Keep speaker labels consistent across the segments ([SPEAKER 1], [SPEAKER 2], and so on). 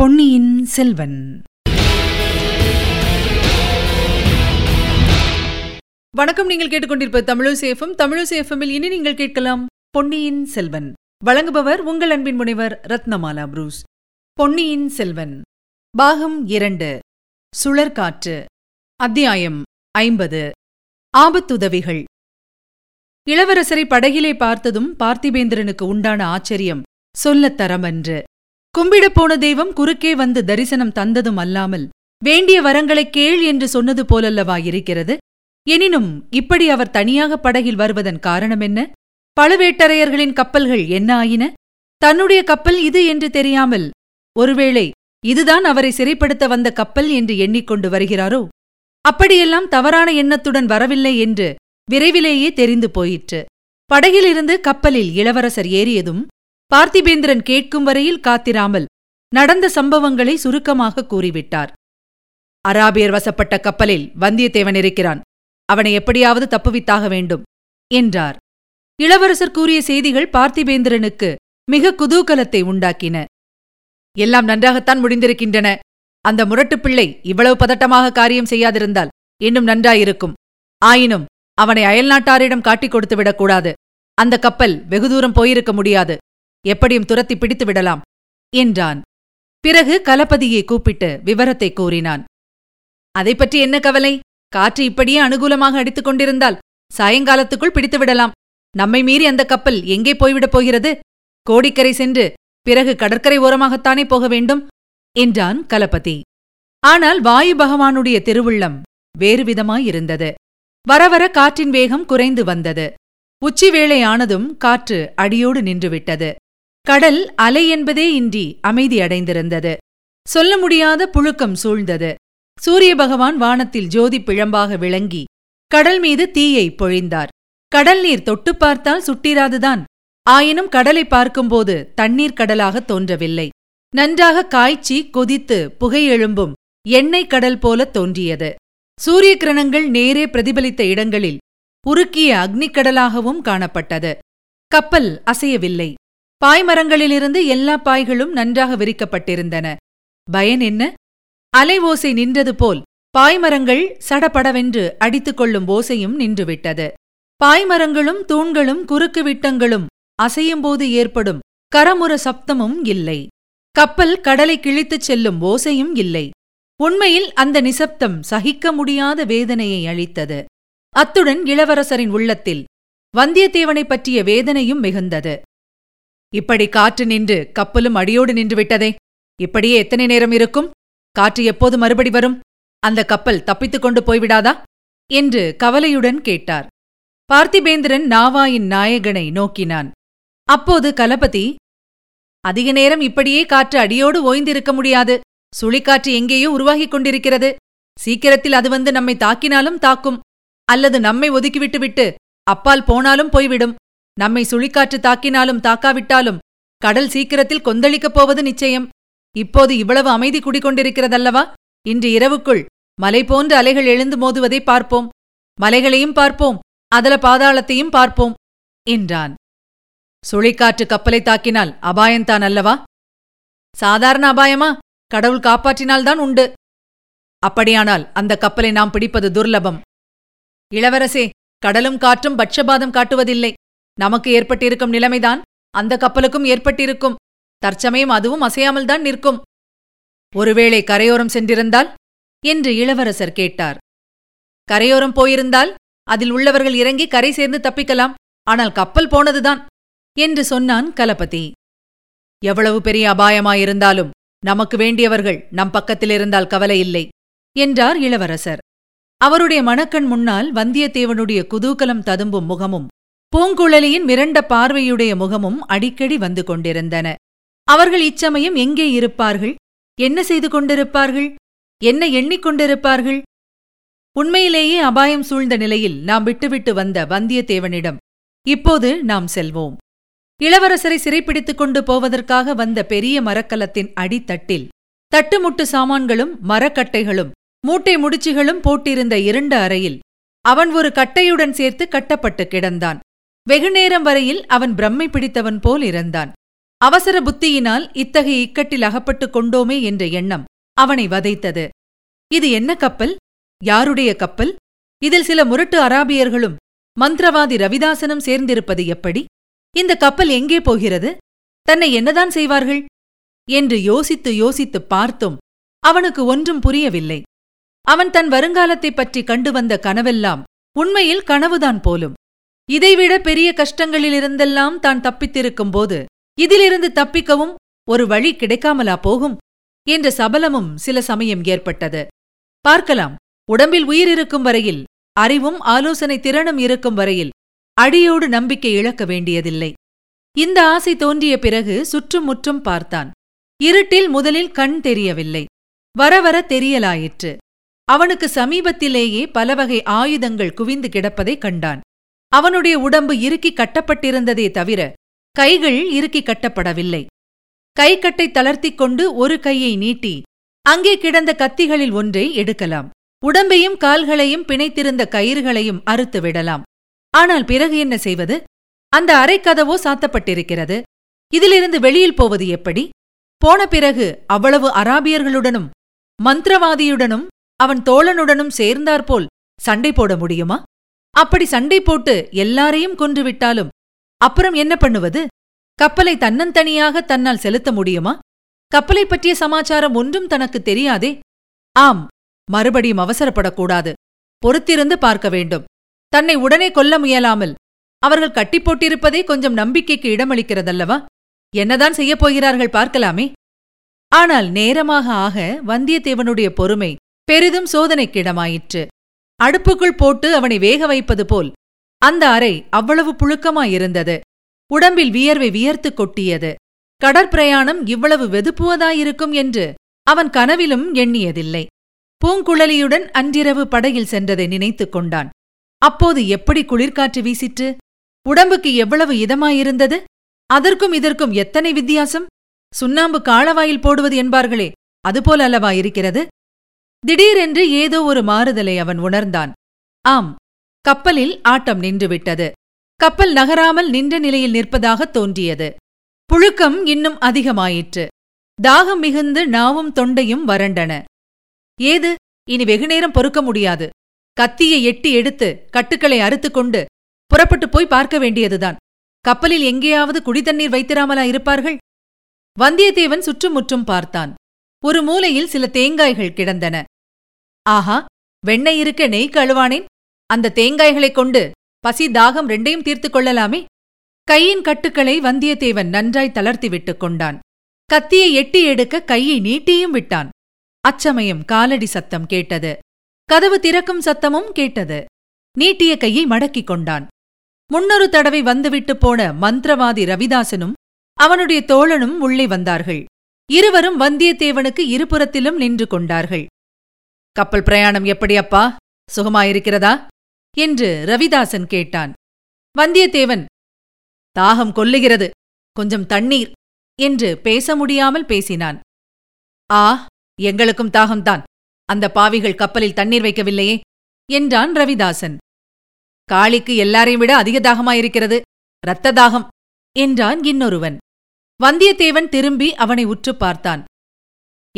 [SPEAKER 1] பொன்னியின் செல்வன். வணக்கம் நீங்கள் கேட்டுக்கொண்டிருப்ப தமிழசேஃபம் தமிழசேஃபமில் இனி நீங்கள் கேட்கலாம் பொன்னியின் செல்வன். வழங்குபவர் உங்கள் அன்பின் முனைவர் ரத்னமாலா புரூஸ். பொன்னியின் செல்வன். பாகம் இரண்டு. சுழற்காற்று. அத்தியாயம் ஐம்பது. ஆபத்துதவிகள். இளவரசரை படகிலே பார்த்ததும் பார்த்திபேந்திரனுக்கு உண்டான ஆச்சரியம் சொல்லத் தரமன்று கும்பிடப் போன தெய்வம் குறுக்கே வந்து தரிசனம் தந்ததும் அல்லாமல் வேண்டிய வரங்களைக் கேள் என்று சொன்னது போலல்லவா இருக்கிறது? எனினும் இப்படி அவர் தனியாக படகில் வருவதன் காரணம் என்ன? பழுவேட்டரையர்களின் கப்பல்கள் என்ன ஆயின? தன்னுடைய கப்பல் இது என்று தெரியாமல் ஒருவேளை இதுதான் அவரை சிறைப்படுத்த வந்த கப்பல் என்று எண்ணிக்கொண்டு வருகிறாரோ? அப்படியெல்லாம் தவறான எண்ணத்துடன் வரவில்லை என்று விரைவிலேயே தெரிந்து போயிற்று. படகிலிருந்து கப்பலில் இளவரசர் ஏறியதும் பார்த்திபேந்திரன் கேட்கும் வரையில் காத்திராமல் நடந்த சம்பவங்களை சுருக்கமாக கூறிவிட்டார். அராபியர் வசப்பட்ட கப்பலில் வந்தியத்தேவன் இருக்கிறான். அவனை எப்படியாவது தப்புவித்தாக வேண்டும் என்றார். இளவரசர் கூறிய செய்திகள் பார்த்திபேந்திரனுக்கு மிக குதூகலத்தை உண்டாக்கின. எல்லாம் நன்றாகத்தான் முடிந்திருக்கின்றன. அந்த முரட்டுப் பிள்ளை இவ்வளவு பதட்டமாக காரியம் செய்யாதிருந்தால் இன்னும் நன்றாயிருக்கும். ஆயினும் அவனை அயல்நாட்டாரிடம் காட்டிக் கொடுத்து விடக்கூடாது அந்த கப்பல் வெகு தூரம் போயிருக்க முடியாது. எப்படியும் துரத்தி பிடித்து விடலாம் என்றான். பிறகு கலபதியை கூப்பிட்டு விவரத்தை கூறினான். அதை பற்றி என்ன கவலை? காற்று இப்படியே அனுகூலமாக அடித்துக் கொண்டிருந்தால் சாயங்காலத்துக்குள் பிடித்துவிடலாம் நம்மை மீறி அந்த கப்பல் எங்கே போய்விடப் போகிறது? கோடிக்கரை சென்று பிறகு கடற்கரை ஓரமாகத்தானே போக வேண்டும்? என்றான் கலபதி ஆனால் வாயு பகவானுடைய திருவுள்ளம் வேறு விதமாயிருந்தது வரவர காற்றின் வேகம் குறைந்து வந்தது. உச்சி வேளையானதும் காற்று அடியோடு நின்றுவிட்டது கடல் அலை என்பதே இன்றி அமைதியடைந்திருந்தது சொல்ல முடியாத புழுக்கம் சூழ்ந்தது. சூரிய பகவான் வானத்தில் ஜோதி பிழம்பாக விளங்கி கடல் மீது தீயை பொழிந்தார். கடல் நீர் தொட்டு பார்த்தால் சுட்டிராதுதான். ஆயினும் கடலை பார்க்கும்போது தண்ணீர் கடலாக தோன்றவில்லை. நன்றாக காய்ச்சி கொதித்து புகையெழும்பும் எண்ணெய் கடல் போல தோன்றியது. சூரிய கிரணங்கள் நேரே பிரதிபலித்த இடங்களில் உருக்கிய அக்னிக்கடலாகவும் காணப்பட்டது. கப்பல் அசையவில்லை. பாய்மரங்களிலிருந்து எல்லா பாய்களும் நன்றாக விரிக்கப்பட்டிருந்தன. பயன் என்ன? அலை ஓசை நின்றது போல் பாய்மரங்கள் சடபடவென்று அடித்துக் கொள்ளும் ஓசையும் நின்றுவிட்டது. பாய்மரங்களும் தூண்களும் குறுக்கு விட்டங்களும் அசையும்போது ஏற்படும் கரமுர சப்தமும் இல்லை. கப்பல் கடலை கிழித்துச் செல்லும் ஓசையும் இல்லை. உண்மையில் அந்த நிசப்தம் சகிக்க முடியாத வேதனையை அளித்தது. அத்துடன் இளவரசரின் உள்ளத்தில் வந்தியத்தேவனைப் பற்றிய வேதனையும் மிகுந்தது. இப்படி காற்று நின்று கப்பலும் அடியோடு நின்று விட்டதே. இப்படியே எத்தனை நேரம் இருக்கும்? காற்று எப்போது மறுபடி வரும்? அந்த கப்பல் தப்பித்துக் கொண்டு போய்விடாதா? என்று கவலையுடன் கேட்டார். பார்த்திபேந்திரன் நாவாயின் நாயகனை நோக்கினான். அப்போது கலபதி அதிக நேரம் இப்படியே காற்று அடியோடு ஓய்ந்திருக்க முடியாது. சுழிக்காற்று எங்கேயோ உருவாகிக் கொண்டிருக்கிறது. சீக்கிரத்தில் அது வந்து நம்மை தாக்கினாலும் தாக்கும். அல்லது நம்மை ஒதுக்கிவிட்டுவிட்டு அப்பால் போனாலும் போய்விடும். நம்மை சுழிக்காற்று தாக்கினாலும் தாக்காவிட்டாலும் கடல் சீக்கிரத்தில் கொந்தளிக்கப் போவது நிச்சயம். இப்போது இவ்வளவு அமைதி குடிகொண்டிருக்கிறதல்லவா? இன்று இரவுக்குள் மலை போன்ற அலைகள் எழுந்து மோதுவதை பார்ப்போம். மலைகளையும் பார்ப்போம். அதல பாதாளத்தையும் பார்ப்போம் என்றான். சுழிக்காற்று கப்பலை தாக்கினால் அபாயந்தான் அல்லவா? சாதாரண அபாயமா? கடவுள் காப்பாற்றினால்தான் உண்டு. அப்படியானால் அந்த கப்பலை நாம் பிடிப்பது துர்லபம். இளவரசே கடலும் காற்றும் பட்சபாதம் காட்டுவதில்லை. நமக்கு ஏற்பட்டிருக்கும் நிலைமைதான். அந்த கப்பலுக்கும் ஏற்பட்டிருக்கும். தற்சமயம் அதுவும் அசையாமல்தான் நிற்கும். ஒருவேளை கரையோரம் சென்றிருந்தால்? என்று இளவரசர் கேட்டார். கரையோரம் போயிருந்தால்? அதில் உள்ளவர்கள் இறங்கி கரை சேர்ந்து தப்பிக்கலாம். ஆனால் கப்பல் போனதுதான். என்று சொன்னான் கலபதி. எவ்வளவு பெரிய அபாயமாயிருந்தாலும் நமக்கு வேண்டியவர்கள் நம் பக்கத்தில் இருந்தால் கவலை இல்லை என்றார் இளவரசர். அவருடைய மணக்கண் முன்னால் வந்தியத்தேவனுடைய குதூகலம் ததும்பும் முகமும் பூங்குழலியின் மிரண்ட பார்வையுடைய முகமும் அடிக்கடி வந்து கொண்டிருந்தன. அவர்கள் இச்சமயம் எங்கே இருப்பார்கள்? என்ன செய்து கொண்டிருப்பார்கள்? என்ன எண்ணிக்கொண்டிருப்பார்கள் உண்மையிலேயே அபாயம் சூழ்ந்த நிலையில் நாம் விட்டுவிட்டு வந்த வந்தியத்தேவனிடம் இப்போது நாம் செல்வோம். இளவரசரை சிறைப்பிடித்துக் கொண்டு போவதற்காக வந்த பெரிய மரக்கலத்தின் அடித்தட்டில் தட்டுமுட்டு சாமான்களும் மரக்கட்டைகளும் மூட்டை முடிச்சுகளும் போட்டிருந்த இரண்டு அறையில் அவன் ஒரு கட்டையுடன் சேர்த்து கட்டப்பட்டு கிடந்தான். வெகுநேரம் வரையில் அவன் பிரம்மை பிடித்தவன் போல் இருந்தான். அவசர புத்தியினால் இத்தகைய இக்கட்டில் அகப்பட்டுக் கொண்டோமே என்ற எண்ணம் அவனை வதைத்தது. இது என்ன கப்பல்? யாருடைய கப்பல்? இதில் சில முரட்டு அராபியர்களும் மந்திரவாதி ரவிதாசனும் சேர்ந்திருப்பது எப்படி? இந்த கப்பல் எங்கே போகிறது? தன்னை என்னதான் செய்வார்கள்? என்று யோசித்து யோசித்துப் பார்த்தும். அவனுக்கு ஒன்றும் புரியவில்லை. அவன் தன் வருங்காலத்தைப் பற்றி கண்டு வந்த கனவெல்லாம் உண்மையில் கனவுதான் போலும். இதைவிட பெரிய கஷ்டங்களிலிருந்தெல்லாம் தான் தப்பித்திருக்கும் போது இதிலிருந்து தப்பிக்கவும் ஒரு வழி கிடைக்காமலா போகும்? என்ற சபலமும் சில சமயம் ஏற்பட்டது. பார்க்கலாம். உடம்பில் உயிர் இருக்கும் வரையில் அறிவும் ஆலோசனை திறனும் இருக்கும் வரையில் அடியோடு நம்பிக்கை இழக்க வேண்டியதில்லை. இந்த ஆசை தோன்றிய பிறகு சுற்றும் முற்றும் பார்த்தான். இருட்டில் முதலில் கண் தெரியவில்லை. வர வர தெரியலாயிற்று. அவனுக்கு சமீபத்திலேயே பலவகை ஆயுதங்கள் குவிந்து கிடப்பதைக் கண்டான். அவனுடைய உடம்பு இறுக்கி கட்டப்பட்டிருந்ததே தவிர கைகள் இறுக்கி கட்டப்படவில்லை. கைக்கட்டை தளர்த்திக் கொண்டு ஒரு கையை நீட்டி அங்கே கிடந்த கத்திகளில் ஒன்றை எடுக்கலாம். உடம்பையும் கால்களையும் பிணைத்திருந்த கயிறுகளையும் அறுத்து விடலாம். ஆனால் பிறகு என்ன செய்வது? அந்த அறைக்கதவோ சாத்தப்பட்டிருக்கிறது. இதிலிருந்து வெளியில் போவது எப்படி? போன பிறகு அவ்வளவு அராபியர்களுடனும் மந்திரவாதியுடனும் அவன் தோழனுடனும் சேர்ந்தாற்போல் சண்டை போட முடியுமா? அப்படி சண்டை போட்டு எல்லாரையும் கொன்றுவிட்டாலும் அப்புறம் என்ன பண்ணுவது? கப்பலை தன்னந்தனியாக தன்னால் செலுத்த முடியுமா? கப்பலை பற்றிய சமாச்சாரம் ஒன்றும் தனக்கு தெரியாதே? ஆம் மறுபடியும் அவசரப்படக்கூடாது. பொறுத்திருந்து பார்க்க வேண்டும். தன்னை உடனே கொல்ல முயலாமல் அவர்கள் கட்டி போட்டிருப்பதே கொஞ்சம் நம்பிக்கைக்கு இடமளிக்கிறதல்லவா? என்னதான் செய்யப் போகிறார்கள் பார்க்கலாமே. ஆனால் நேரமாக ஆக வந்தியத்தேவனுடைய பொறுமை பெரிதும் சோதனைக்கிடமாயிற்று. அடுப்புக்குள் போட்டு அவனை வேக வைப்பது போல். அந்த அறை அவ்வளவு புழுக்கமாயிருந்தது. உடம்பில் வியர்வை வியர்த்து கொட்டியது. கடற்பிரயாணம் இவ்வளவு வெதுப்புவதாயிருக்கும் என்று அவன் கனவிலும் எண்ணியதில்லை. பூங்குழலியுடன் அன்றிரவு படகில் சென்றதை நினைத்துக் கொண்டான். அப்போது எப்படி குளிர்காற்று வீசிற்று? உடம்புக்கு எவ்வளவு இதமாயிருந்தது? அதற்கும் இதற்கும் எத்தனை வித்தியாசம்? சுண்ணாம்பு காளவாயில் போடுவது என்பார்களே அதுபோல் அல்லவா இருக்கிறது? திடீரென்று ஏதோ ஒரு மாறுதலை அவன் உணர்ந்தான். ஆம் கப்பலில் ஆட்டம் நின்றுவிட்டது. கப்பல் நகராமல் நின்ற நிலையில் நிற்பதாகத் தோன்றியது. புழுக்கம் இன்னும் அதிகமாயிற்று. தாகம் மிகுந்து நாவும் தொண்டையும் வறண்டன. ஏது இனி வெகுநேரம் பொறுக்க முடியாது. கத்தியை எட்டி எடுத்து கட்டுக்களை அறுத்துக்கொண்டு புறப்பட்டு போய் பார்க்க வேண்டியதுதான். கப்பலில் எங்கேயாவது குடிதண்ணீர் வைத்திராமலா இருப்பார்கள்? வந்தியத்தேவன் சுற்றுமுற்றும் பார்த்தான். ஒரு மூலையில் சில தேங்காய்கள் கிடந்தன. ஆஹா வெண்ணெய் இருக்க நெய் கழுவானேன்? அந்த தேங்காய்களைக் கொண்டு பசி தாகம் ரெண்டையும் தீர்த்துக் கொள்ளலாமே? கையின் கட்டுக்களை வந்தியத்தேவன் நன்றாய் தளர்த்தி விட்டுக் கொண்டான். கத்தியை எட்டி எடுக்க கையை நீட்டியும் விட்டான். அச்சமயம் காலடி சத்தம் கேட்டது. கதவு திறக்கும் சத்தமும் கேட்டது. நீட்டிய கையை மடக்கிக் கொண்டான். முன்னொரு தடவை வந்துவிட்டு போன மந்திரவாதி ரவிதாசனும் அவனுடைய தோழனும் உள்ளே வந்தார்கள். இருவரும் வந்தியத்தேவனுக்கு இருபுறத்திலும் நின்று கொண்டார்கள். கப்பல் பிரயாணம் எப்படி அப்பா? சுகமாயிருக்கிறதா? என்று ரவிதாசன் கேட்டான். வந்தியத்தேவன் தாகம் கொல்லுகிறது. கொஞ்சம் தண்ணீர் என்று பேச முடியாமல் பேசினான். ஆ எங்களுக்கும் தாகம்தான். அந்த பாவிகள் கப்பலில் தண்ணீர் வைக்கவில்லையே என்றான் ரவிதாசன். காளிக்கு எல்லாரையும் விட அதிக தாகமாயிருக்கிறது. இரத்த தாகம் என்றான் இன்னொருவன். வந்தியத்தேவன் திரும்பி அவனை உற்றுப் பார்த்தான்.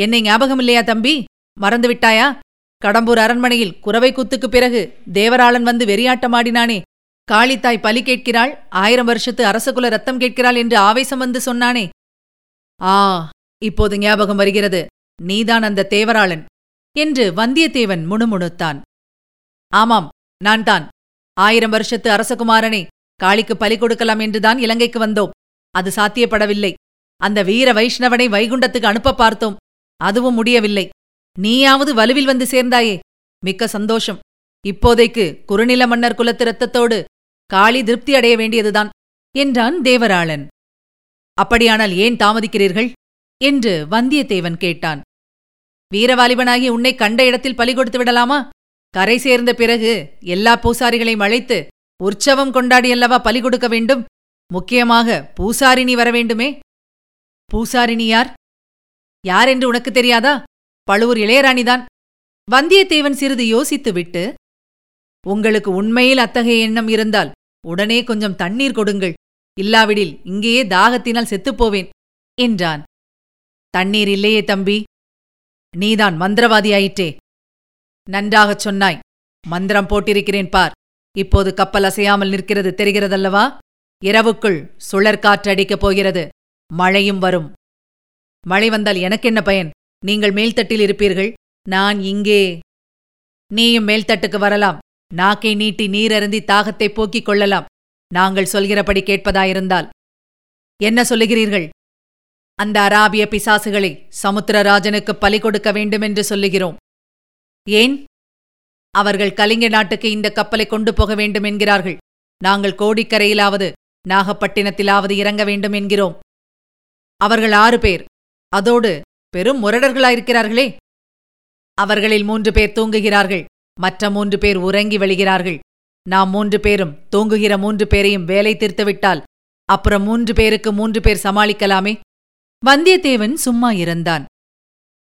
[SPEAKER 1] என்னை ஞாபகமில்லையா தம்பி? மறந்துவிட்டாயா கடம்பூர் அரண்மனையில் குறவை குத்துக்குப் பிறகு தேவராளன் வந்து வெறியாட்டமாடினானே காளித்தாய் பலி கேட்கிறாள் ஆயிரம் வருஷத்து அரசகுல ரத்தம் கேட்கிறாள் என்று ஆவேசம் வந்து சொன்னானே. ஆ இப்போது ஞாபகம் வருகிறது. நீதான் அந்த தேவராளன் என்று வந்தியத்தேவன் முணுமுணுத்தான். ஆமாம் நான் தான் ஆயிரம் வருஷத்து அரசகுமாரனே காளிக்கு பலி கொடுக்கலாம் என்றுதான் இலங்கைக்கு வந்தோம். அது சாத்தியப்படவில்லை. அந்த வீர வைஷ்ணவனை வைகுண்டத்துக்கு அனுப்ப பார்த்தோம். அதுவும் முடியவில்லை. நீயாவது வலுவில் வந்து சேர்ந்தாயே. மிக்க சந்தோஷம். இப்போதைக்கு குறுநில மன்னர் குலத்து ரத்தத்தோடு காளி திருப்தி அடைய வேண்டியதுதான் என்றான் தேவராளன். அப்படியானால் ஏன் தாமதிக்கிறீர்கள்? என்று வந்தியத்தேவன் கேட்டான். வீரவாலிபனாகி உன்னை கண்ட இடத்தில் பலி கொடுத்து விடலாமா? கரை சேர்ந்த பிறகு எல்லா பூசாரிகளையும் அழைத்து உற்சவம் கொண்டாடியல்லவா பலி கொடுக்க வேண்டும்? முக்கியமாக பூசாரினி வரவேண்டுமே. பூசாரிணி பூசாரினி யார்? யார் என்று உனக்கு தெரியாதா? பழுவூர் இளையராணிதான். வந்தியத்தேவன் சிறிது யோசித்துவிட்டு உங்களுக்கு உண்மையில் அத்தகைய எண்ணம் இருந்தால் உடனே கொஞ்சம் தண்ணீர் கொடுங்கள். இல்லாவிடில் இங்கேயே தாகத்தினால் செத்துப்போவேன் என்றான். தண்ணீர் இல்லையே தம்பி. நீதான் மந்திரவாதியாயிற்றே. நன்றாகச் சொன்னாய். மந்திரம் போட்டிருக்கிறேன் பார். இப்போது கப்பல் அசையாமல் நிற்கிறது தெரிகிறதல்லவா? இரவுக்குள் சுழற்காற்றடிக்கப் போகிறது. மழையும் வரும். மழை வந்தால் எனக்கென்ன பயன்? நீங்கள் மேல்தட்டில் இருப்பீர்கள். நான் இங்கே. நீயும் மேல்தட்டுக்கு வரலாம். நாக்கை நீட்டி நீரருந்தி தாகத்தை போக்கிக் கொள்ளலாம். நாங்கள் சொல்கிறபடி கேட்பதாயிருந்தால். என்ன சொல்லுகிறீர்கள்? அந்த அராபிய பிசாசுகளை சமுத்திரராஜனுக்கு பலி கொடுக்க வேண்டுமென்று சொல்லுகிறோம். ஏன்? அவர்கள் கலிங்க நாட்டுக்கு இந்த கப்பலை கொண்டு போக வேண்டும் என்கிறார்கள். நாங்கள் கோடிக்கரையிலாவது நாகப்பட்டினத்திலாவது இறங்க வேண்டும் என்கிறோம். அவர்கள் ஆறு பேர். அதோடு பெரும் முரடர்களாயிருக்கிறார்களே. அவர்களில் மூன்று பேர் தூங்குகிறார்கள். மற்ற மூன்று பேர் உறங்கி வழிகிறார்கள். நாம் மூன்று பேரும் தூங்குகிற மூன்று பேரையும் வேலை தீர்த்துவிட்டால் அப்புறம் மூன்று பேருக்கு மூன்று பேர் சமாளிக்கலாமே? வந்தியத்தேவன் சும்மா இருந்தான்.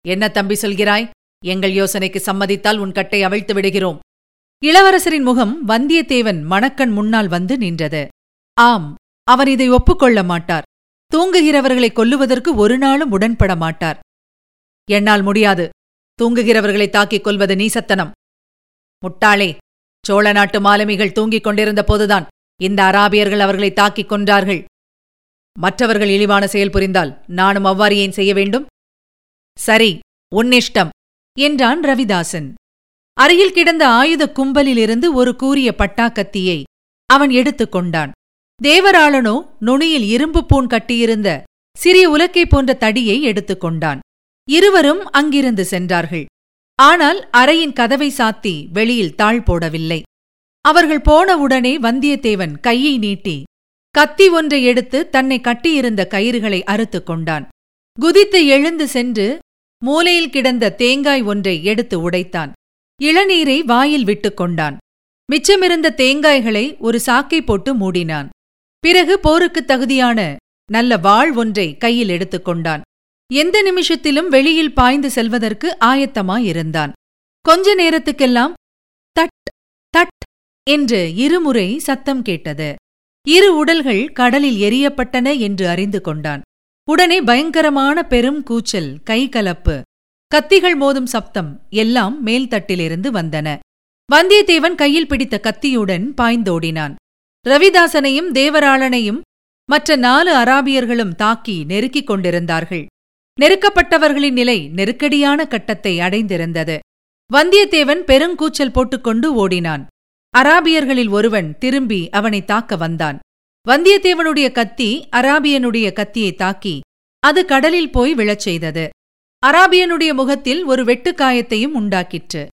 [SPEAKER 1] என்ன தம்பி சொல்கிறாய்? எங்கள் யோசனைக்கு சம்மதித்தால் உன் கட்டை அவிழ்த்து விடுகிறோம். இளவரசரின் முகம் வந்தியத்தேவன் மணக்கண் முன்னால் வந்து நின்றது. ஆம் அவர் இதை ஒப்புக்கொள்ள மாட்டார் தூங்குகிறவர்களை கொல்லுவதற்கு ஒரு நாளும் உடன்பட மாட்டார் என்னால் முடியாது. தூங்குகிறவர்களை தாக்கிக் கொள்வது நீசத்தனம். முட்டாளே சோழ நாட்டு மாலுமிகள் தூங்கிக் கொண்டிருந்த போதுதான் இந்த அராபியர்கள் அவர்களை தாக்கிக் கொன்றார்கள். மற்றவர்கள் இழிவான செயல் புரிந்தால் நானும் அவ்வாறு ஏன் செய்ய வேண்டும்? சரி உன்னிஷ்டம் என்றான் ரவிதாசன். அருகில் கிடந்த ஆயுத கும்பலிலிருந்து ஒரு கூரிய பட்டாக்கத்தியை அவன் எடுத்துக் கொண்டான். தேவராளனோ நுனியில் இரும்பு பூன் கட்டியிருந்த சிறிய உலக்கை போன்ற தடியை எடுத்துக் கொண்டான் இருவரும் அங்கிருந்து சென்றார்கள். ஆனால் அறையின் கதவை சாத்தி வெளியில் தாழ் போடவில்லை. அவர்கள் போனவுடனே வந்தியத்தேவன் கையை நீட்டி கத்தி ஒன்றை எடுத்து தன்னை கட்டியிருந்த கயிறுகளை அறுத்துக் கொண்டான். குதித்து எழுந்து சென்று மூலையில் கிடந்த தேங்காய் ஒன்றை எடுத்து உடைத்தான். இளநீரை வாயில் விட்டுக் கொண்டான். மிச்சமிருந்த தேங்காய்களை ஒரு சாக்கை போட்டு மூடினான். பிறகு போருக்குத் தகுதியான நல்ல வாழ் ஒன்றை கையில் எடுத்துக்கொண்டான் எந்த நிமிஷத்திலும் வெளியில் பாய்ந்து செல்வதற்கு ஆயத்தமாயிருந்தான். கொஞ்ச நேரத்துக்கெல்லாம் தட் தட் என்று இருமுறை சத்தம் கேட்டது. இரு உடல்கள் கடலில் எரியப்பட்டன என்று அறிந்து கொண்டான். உடனே பயங்கரமான பெரும் கூச்சல் கைகலப்பு கத்திகள் மோதும் சப்தம் எல்லாம் மேல்தட்டிலிருந்து வந்தன. வந்தியத்தேவன் கையில் பிடித்த கத்தியுடன் பாய்ந்தோடினான். ரவிதாசனையும் தேவராளனையும் மற்ற நாலு அராபியர்களும் தாக்கி நெருக்கிக் கொண்டிருந்தார்கள். நெருக்கப்பட்டவர்களின் நிலை நெருக்கடியான கட்டத்தை அடைந்திருந்தது. வந்தியத்தேவன் பெருங்கூச்சல் போட்டுக்கொண்டு ஓடினான். அராபியர்களில் ஒருவன் திரும்பி அவனை தாக்க வந்தான். வந்தியத்தேவனுடைய கத்தி அராபியனுடைய கத்தியை தாக்கி அது கடலில் போய் விழச் செய்தது. அராபியனுடைய முகத்தில் ஒரு வெட்டுக்காயத்தையும் உண்டாக்கிற்று.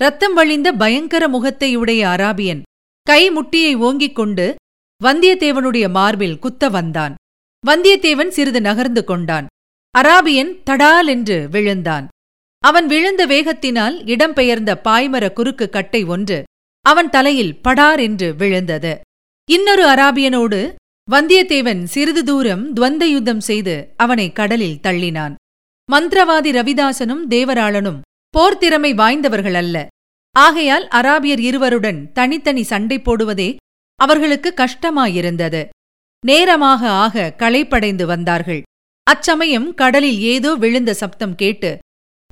[SPEAKER 1] ரத்தம் வழிந்த பயங்கர முகத்தையுடைய அராபியன் கை முட்டியை ஓங்கிக் கொண்டு வந்தியத்தேவனுடைய மார்பில் குத்த வந்தான். வந்தியத்தேவன் சிறிது நகர்ந்து கொண்டான். அராபியன் தடால் என்று விழுந்தான். அவன் விழுந்த வேகத்தினால் இடம்பெயர்ந்த பாய்மர குறுக்கு கட்டை ஒன்று அவன் தலையில் படார் என்று விழுந்தது. இன்னொரு அராபியனோடு வந்தியத்தேவன் சிறிது தூரம் துவந்த யுத்தம் செய்து அவனை கடலில் தள்ளினான். மந்திரவாதி ரவிதாசனும் தேவராளனும் போர்த்திறமை வாய்ந்தவர்கள் அல்ல ஆகையால் அராபியர் இருவருடன் தனித்தனி சண்டை போடுவதே அவர்களுக்கு கஷ்டமாயிருந்தது. நேரமாக ஆக களைப்படைந்து வந்தார்கள். அச்சமயம் கடலில் ஏதோ விழுந்த சப்தம் கேட்டு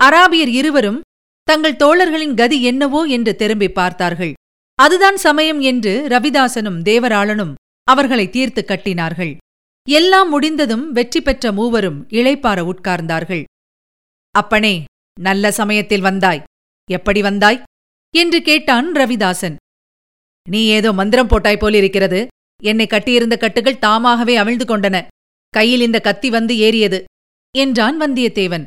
[SPEAKER 1] அராபியர் இருவரும் தங்கள் தோழர்களின் கதி என்னவோ? என்று திரும்பி பார்த்தார்கள். அதுதான் சமயம் என்று ரவிதாசனும் தேவராளனும் அவர்களை தீர்த்து கட்டினார்கள். எல்லாம் முடிந்ததும் வெற்றி பெற்ற மூவரும் இளைப்பார உட்கார்ந்தார்கள். அப்பனே நல்ல சமயத்தில் வந்தாய். எப்படி வந்தாய்? என்று கேட்டான் ரவிதாசன். நீ ஏதோ மந்திரம் போட்டாய் போலிருக்கிறது என்னை கட்டியிருந்த கட்டுகள் தாமாகவே அவிழ்ந்து கொண்டன. கையில் இந்த கத்தி வந்து ஏறியது என்றான் வந்தியத்தேவன்.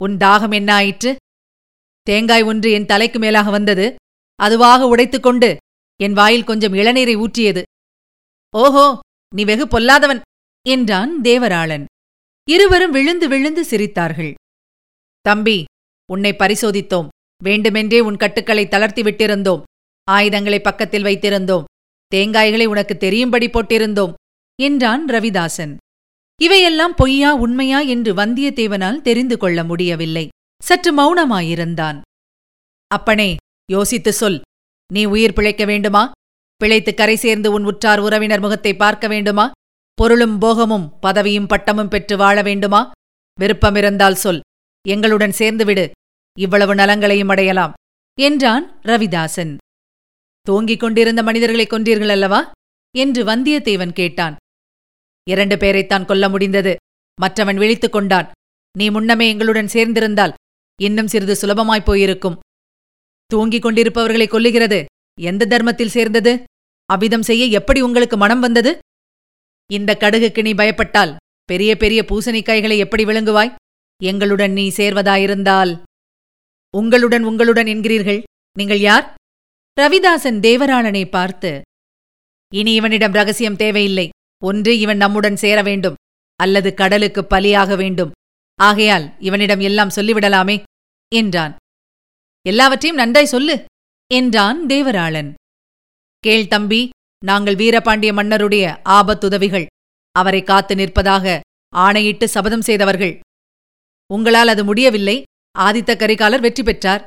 [SPEAKER 1] உன் தாகம் என்ன ஆயிற்று? தேங்காய் ஒன்று என் தலைக்கு மேலாக வந்தது. அதுவாக உடைத்துக்கொண்டு என் வாயில் கொஞ்சம் இளநீரை ஊற்றியது. ஓஹோ நீ வெகு பொல்லாதவன் என்றான் தேவராளன். இருவரும் விழுந்து விழுந்து சிரித்தார்கள். தம்பி உன்னை பரிசோதித்தோம். வேண்டுமென்றே உன் கட்டுக்களை தளர்த்தி விட்டிருந்தோம். ஆயுதங்களை பக்கத்தில் வைத்திருந்தோம். தேங்காய்களை உனக்கு தெரியும்படி போட்டிருந்தோம் என்றான் ரவிதாசன். இவையெல்லாம் பொய்யா உண்மையா என்று வந்தியத்தேவனால் தெரிந்து கொள்ள முடியவில்லை. சற்று மௌனமாயிருந்தான். அப்பனே யோசித்து சொல். நீ உயிர் பிழைக்க வேண்டுமா? பிழைத்து கரை சேர்ந்து உன் உற்றார் உறவினர் முகத்தை பார்க்க வேண்டுமா? பொருளும் போகமும் பதவியும் பட்டமும் பெற்று வாழ வேண்டுமா? விருப்பமிருந்தால் சொல். எங்களுடன் சேர்ந்து விடு. இவ்வளவு நலங்களையும் அடையலாம் என்றான் ரவிதாசன். தூங்கிக் கொண்டிருந்த மனிதர்களை கொன்றீர்கள் அல்லவா? என்று வந்தியத்தேவன் கேட்டான். இரண்டு பேரைத்தான் கொல்ல முடிந்தது மற்றவன் விழித்துக் கொண்டான். நீ முன்னமே எங்களுடன் சேர்ந்திருந்தால் இன்னும் சிறிது சுலபமாய்ப் போயிருக்கும். தூங்கிக் கொண்டிருப்பவர்களை கொல்லுகிறது எந்த தர்மத்தில் சேர்ந்தது? அபிதம் செய்ய எப்படி உங்களுக்கு மனம் வந்தது? இந்த கடுகுக்கு நீ பயப்பட்டால் பெரிய பெரிய பூசணிக்காய்களை எப்படி விழுங்குவாய்? எங்களுடன் நீ சேர்வதாயிருந்தால் உங்களுடன் உங்களுடன் என்கிறீர்கள். நீங்கள் யார்? ரவிதாசன் தேவராளனை பார்த்து இனி இவனிடம் ரகசியம் தேவையில்லை. ஒன்று இவன் நம்முடன் சேர வேண்டும் அல்லது கடலுக்கு பலியாக வேண்டும். ஆகையால் இவனிடம் எல்லாம் சொல்லிவிடலாமே என்றான். எல்லாவற்றையும் நன்றாய் சொல்லு என்றான் தேவராளன். கேள் தம்பி நாங்கள் வீரபாண்டிய மன்னருடைய ஆபத்துதவிகள் அவரை காத்து நிற்பதாக ஆணையிட்டு சபதம் செய்தவர்கள். உங்களால் அது முடியவில்லை ஆதித்த கரிகாலர் வெற்றி பெற்றார்.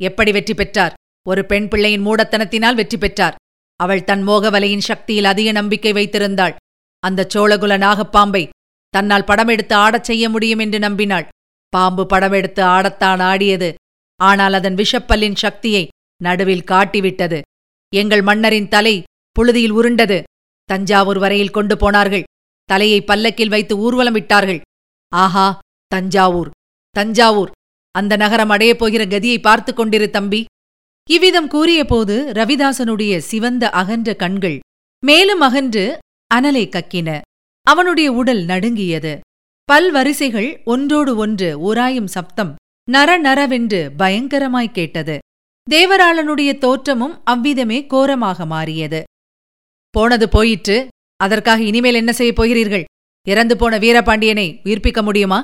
[SPEAKER 1] எப்படி வெற்றி பெற்றார்? ஒரு பெண் பிள்ளையின் மூடத்தனத்தினால் வெற்றி பெற்றார். அவள் தன் மோகவலையின் சக்தியில் அதிக நம்பிக்கை வைத்திருந்தாள். அந்த சோழகுல நாகப்பாம்பை தன்னால் படமெடுத்து ஆடச் செய்ய முடியும் என்று நம்பினாள். பாம்பு படமெடுத்து ஆடத்தான் ஆடியது. ஆனால் அதன் விஷப்பல்லின் சக்தியை நடுவில் காட்டிவிட்டது. எங்கள் மன்னரின் தலை புழுதியில் உருண்டது. தஞ்சாவூர் வரையில் கொண்டு போனார்கள். தலையை பல்லக்கில் வைத்து ஊர்வலம் விட்டார்கள் ஆஹா தஞ்சாவூர். தஞ்சாவூர். அந்த நகரம் அடையப் போகிற கதியை பார்த்து கொண்டிரு தம்பி. இவ்விதம் கூறியபோது ரவிதாசனுடைய சிவந்த அகன்ற கண்கள் மேலும் அகன்று அனலை கக்கின. அவனுடைய உடல் நடுங்கியது. பல்வரிசைகள் ஒன்றோடு ஒன்று உராயும் சப்தம் நர நரவென்று பயங்கரமாய் கேட்டது. தேவராளனுடைய தோற்றமும் அவ்விதமே கோரமாக மாறியது. போனது போயிற்று. அதற்காக இனிமேல் என்ன செய்யப் போகிறீர்கள்? இறந்து போன வீரபாண்டியனை உயிர்ப்பிக்க முடியுமா?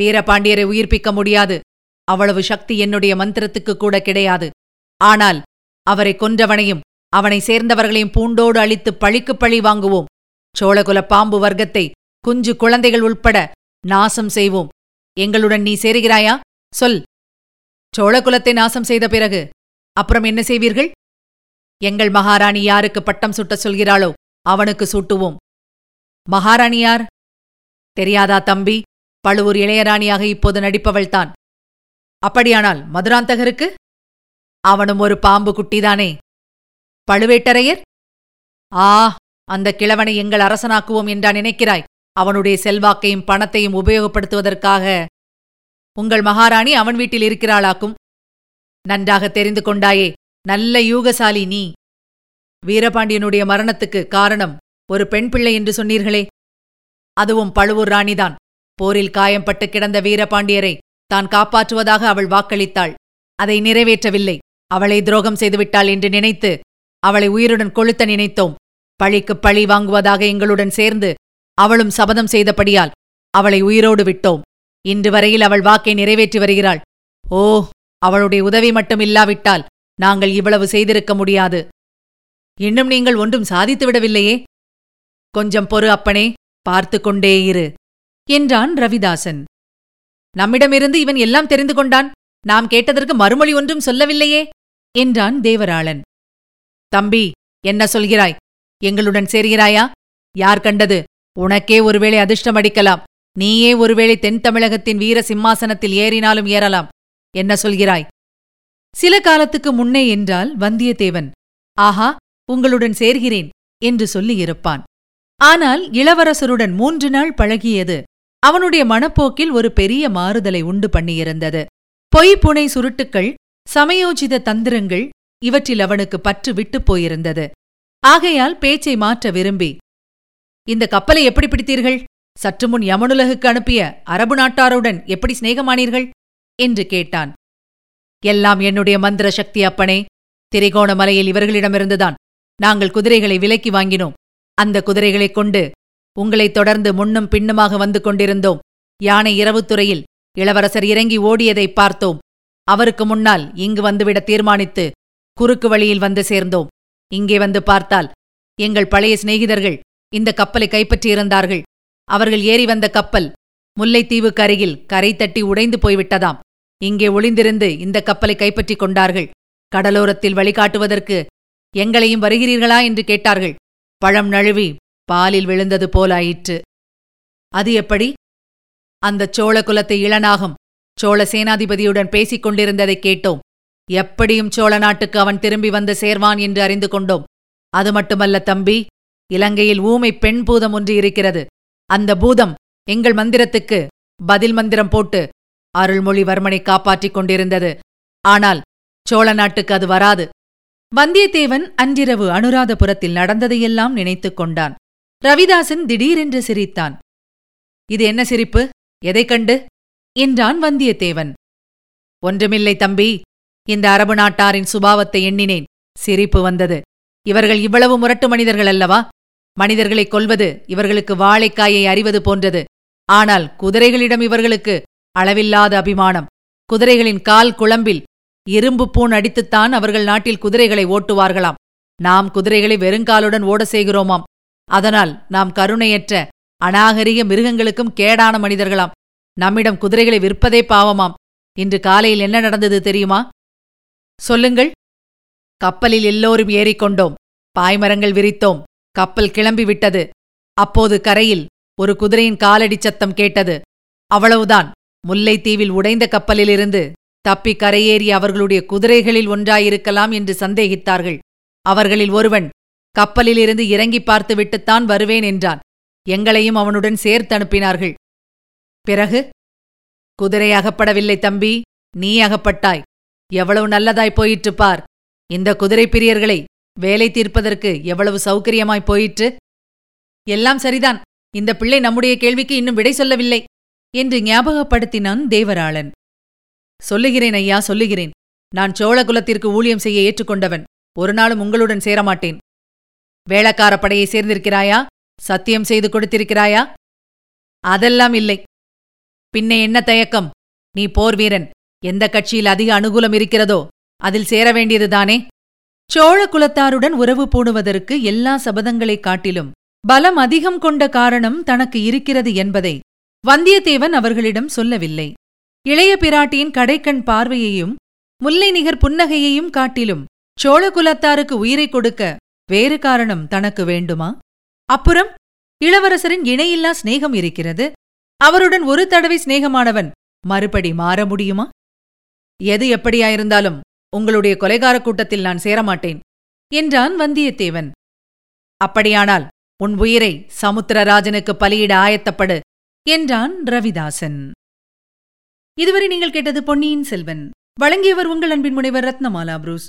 [SPEAKER 1] வீரபாண்டியரை உயிர்ப்பிக்க முடியாது. அவ்வளவு சக்தி என்னுடைய மந்திரத்துக்கு கூட கிடையாது. ஆனால் அவரை கொன்றவனையும் அவனை சேர்ந்தவர்களையும் பூண்டோடு அழித்து பழிக்குப் பழி வாங்குவோம். சோழகுல பாம்பு வர்க்கத்தை குஞ்சு குழந்தைகள் உள்பட நாசம் செய்வோம். எங்களுடன் நீ சேருகிறாயா? சொல். சோழகுலத்தை நாசம் செய்த பிறகு அப்புறம் என்ன செய்வீர்கள்? எங்கள் மகாராணி யாருக்கு பட்டம் சுட்ட சொல்கிறாளோ அவனுக்கு சூட்டுவோம். மகாராணி யார்? தெரியாதா தம்பி? பழுவூர் இளையராணியாக இப்போது நடிப்பவள்தான். அப்படியானால் மதுராந்தகருக்கு? அவனும் ஒரு பாம்பு குட்டிதானே. பழுவேட்டரையர்? ஆ அந்த கிழவனை எங்கள் அரசனாக்குவோம் என்றா நினைக்கிறாய். அவனுடைய செல்வாக்கையும் பணத்தையும் உபயோகப்படுத்துவதற்காக. உங்கள் மகாராணி அவன் வீட்டில் இருக்கிறாளாக்கும். நன்றாக தெரிந்து கொண்டாயே நல்ல யூகசாலி நீ. வீரபாண்டியனுடைய மரணத்துக்கு காரணம் ஒரு பெண் பிள்ளை என்று சொன்னீர்களே. அதுவும் பழுவூர் ராணிதான். போரில் காயம்பட்டு கிடந்த வீரபாண்டியரை தான் காப்பாற்றுவதாக அவள் வாக்களித்தாள். அதை நிறைவேற்றவில்லை. அவளை துரோகம் செய்துவிட்டாள் என்று நினைத்து அவளை உயிருடன் கொளுத்த நினைத்தோம். பழிக்குப் பழி வாங்குவதாக எங்களுடன் சேர்ந்து அவளும் சபதம் செய்தபடியால் அவளை உயிரோடு விட்டோம். இன்று வரையில் அவள் வாக்கை நிறைவேற்றி வருகிறாள். ஓ அவளுடைய உதவி மட்டும் இல்லாவிட்டால் நாங்கள் இவ்வளவு செய்திருக்க முடியாது. இன்னும் நீங்கள் ஒன்றும் சாதித்துவிடவில்லையே கொஞ்சம் பொறு அப்பனே பார்த்து கொண்டே இரு. என்றான் ரவிதாசன். நம்மிடமிருந்து இவன் எல்லாம் தெரிந்து கொண்டான். நாம் கேட்டதற்கு மறுமொழி ஒன்றும் சொல்லவில்லையே என்றான் தேவராளன். தம்பி என்ன சொல்கிறாய்? எங்களுடன் சேர்கிறாயா? யார் கண்டது? உனக்கே ஒருவேளை அதிர்ஷ்டம் அடிக்கலாம். நீயே ஒருவேளை தென் தமிழகத்தின் வீர சிம்மாசனத்தில் ஏறினாலும் ஏறலாம். என்ன சொல்கிறாய்? சில காலத்துக்கு முன்னே என்றால் வந்தியத்தேவன். ஆஹா உங்களுடன் சேர்கிறேன் என்று சொல்லியிருப்பான். ஆனால் இளவரசருடன் மூன்று நாள் பழகியது. அவனுடைய மனப்போக்கில் ஒரு பெரிய மாறுதலை உண்டு பண்ணியிருந்தது. பொய் புனை சுருட்டுக்கள் சமயோஜித தந்திரங்கள் இவற்றில் அவனுக்கு பற்று விட்டுப் போயிருந்தது. ஆகையால் பேச்சை மாற்ற விரும்பி இந்த கப்பலை எப்படி பிடித்தீர்கள்? சற்று முன் யமனுலகுக்கு அனுப்பிய அரபு நாட்டாருடன் எப்படி சிநேகமானீர்கள்? என்று கேட்டான். எல்லாம் என்னுடைய மந்திர சக்தி அப்பனே. திரிகோணமலையில் இவர்களிடமிருந்துதான் நாங்கள் குதிரைகளை விலக்கி வாங்கினோம். அந்த குதிரைகளைக் கொண்டு உங்களைத் தொடர்ந்து முன்னும் பின்னுமாக வந்து கொண்டிருந்தோம். யானை இரவுத்துறையில் இளவரசர் இறங்கி ஓடியதைப் பார்த்தோம். அவருக்கு முன்னால் இங்கு வந்துவிட தீர்மானித்து குறுக்கு வழியில் வந்து சேர்ந்தோம். இங்கே வந்து பார்த்தால் எங்கள் பழைய சிநேகிதர்கள் இந்த கப்பலை கைப்பற்றியிருந்தார்கள். அவர்கள் ஏறி வந்த கப்பல் முல்லைத்தீவுக்கு அருகில் கரை தட்டி உடைந்து போய்விட்டதாம். இங்கே ஒளிந்திருந்து இந்த கப்பலை கைப்பற்றிக் கொண்டார்கள். கடலோரத்தில் வழிகாட்டுவதற்கு எங்களையும் வருகிறீர்களா என்று கேட்டார்கள். பழம் நழுவி பாலில் விழுந்தது போலாயிற்று அது எப்படி? அந்தச் சோழ குலத்து இளநாகம் சோழ சேனாதிபதியுடன் பேசிக் கொண்டிருந்ததைக் கேட்டோம். எப்படியும் சோழ நாட்டுக்கு அவன் திரும்பி வந்து சேர்வான் என்று அறிந்து கொண்டோம். அது மட்டுமல்ல தம்பி இலங்கையில் ஊமை பெண் பூதம் ஒன்று இருக்கிறது. அந்த பூதம் எங்கள் மந்திரத்துக்கு பதில் மந்திரம் போட்டு அருள்மொழிவர்மனை காப்பாற்றிக் கொண்டிருந்தது. ஆனால் சோழ நாட்டுக்கு அது வராது. வந்தியத்தேவன் அன்றிரவு அனுராதபுரத்தில் நடந்ததையெல்லாம் நினைத்துக் கொண்டான். ரவிதாசன் திடீரென்று சிரித்தான். இது என்ன சிரிப்பு? எதைக் கண்டு? என்றான் வந்தியத்தேவன். ஒன்றுமில்லை தம்பி. இந்த அரபு நாட்டாரின் சுபாவத்தை எண்ணினேன். சிரிப்பு வந்தது. இவர்கள் இவ்வளவு முரட்டு மனிதர்கள் அல்லவா? மனிதர்களைக் கொல்வது இவர்களுக்கு வாழைக்காயை அறிவது போன்றது. ஆனால் குதிரைகளிடம் இவர்களுக்கு அளவில்லாத அபிமானம். குதிரைகளின் கால் குழம்பில் இரும்பு பூண் அடித்துத்தான் அவர்கள் நாட்டில் குதிரைகளை ஓட்டுவார்களாம். நாம் குதிரைகளை வெறுங்காலுடன் ஓட செய்கிறோமாம். அதனால் நாம் கருணையற்ற அநாகரிக மிருகங்களுக்கும் கேடான மனிதர்களாம். நம்மிடம் குதிரைகளை விற்பதே பாவமாம். இன்று காலையில் என்ன நடந்தது தெரியுமா? சொல்லுங்கள். கப்பலில் எல்லோரும் ஏறிக்கொண்டோம். பாய்மரங்கள் விரித்தோம். கப்பல் கிளம்பி விட்டது அப்போது கரையில் ஒரு குதிரையின் காலடி சத்தம் கேட்டது. அவ்வளவுதான். முல்லைத்தீவில் உடைந்த கப்பலிலிருந்து தப்பி கரையேறி அவர்களுடைய குதிரைகளில் ஒன்றாயிருக்கலாம் என்று சந்தேகித்தார்கள். அவர்களில் ஒருவன் கப்பலிலிருந்து இறங்கி பார்த்துவிட்டுத்தான் வருவேன் என்றான். எங்களையும் அவனுடன் சேர்த்து அனுப்பினார்கள். பிறகு குதிரை அகப்படவில்லை தம்பி நீ அகப்பட்டாய். எவ்வளவு நல்லதாய் போயிற்று பார். இந்த குதிரை பிரியர்களை வேலை தீர்ப்பதற்கு எவ்வளவு சௌகரியமாய் போயிற்று. எல்லாம் சரிதான். இந்த பிள்ளை நம்முடைய கேள்விக்கு இன்னும் விடை சொல்லவில்லை என்று ஞாபகப்படுத்தினான் தேவராளன். சொல்லுகிறேன் ஐயா சொல்லுகிறேன். நான் சோழகுலத்திற்கு ஊழியம் செய்ய ஏற்றுக்கொண்டவன். ஒரு நாளும் உங்களுடன் சேரமாட்டேன். வேளக்கார படையை சேர்ந்திருக்கிறாயா? சத்தியம் செய்து கொடுத்திருக்கிறாயா? அதெல்லாம் இல்லை. பின்னே என்ன தயக்கம்? நீ போர் வீரன். எந்த கட்சியில் அதிக அனுகூலம் இருக்கிறதோ அதில் சேர வேண்டியதுதானே சோழ குலத்தாருடன் உறவு போடுவதற்கு எல்லா சபதங்களைக் காட்டிலும் பலம் அதிகம் கொண்ட காரணம் தனக்கு இருக்கிறது என்பதை வந்தியத்தேவன் அவர்களிடம் சொல்லவில்லை. இளைய பிராட்டியின் கடைக்கண் பார்வையையும் முல்லை நிகர் புன்னகையையும் காட்டிலும் சோழ குலத்தாருக்கு உயிரை கொடுக்க வேறு காரணம் தனக்கு வேண்டுமா? அப்புறம் இளவரசரின் இணையில்லா சிநேகம் இருக்கிறது. அவருடன் ஒரு தடவை சிநேகமானவன் மறுபடி மாற முடியுமா? எது எப்படியாயிருந்தாலும் உங்களுடைய கொலைகார கூட்டத்தில் நான் சேரமாட்டேன் என்றான் வந்தியத்தேவன். அப்படியானால் உன் உயிரை சமுத்திரராஜனுக்கு பலியிட ஆயத்தப்படு என்றான் ரவிதாசன். இதுவரை நீங்கள் கேட்டது பொன்னியின் செல்வன். வழங்கியவர் உங்கள் அன்பின் முனைவர் ரத்னமாலா புரூஸ்.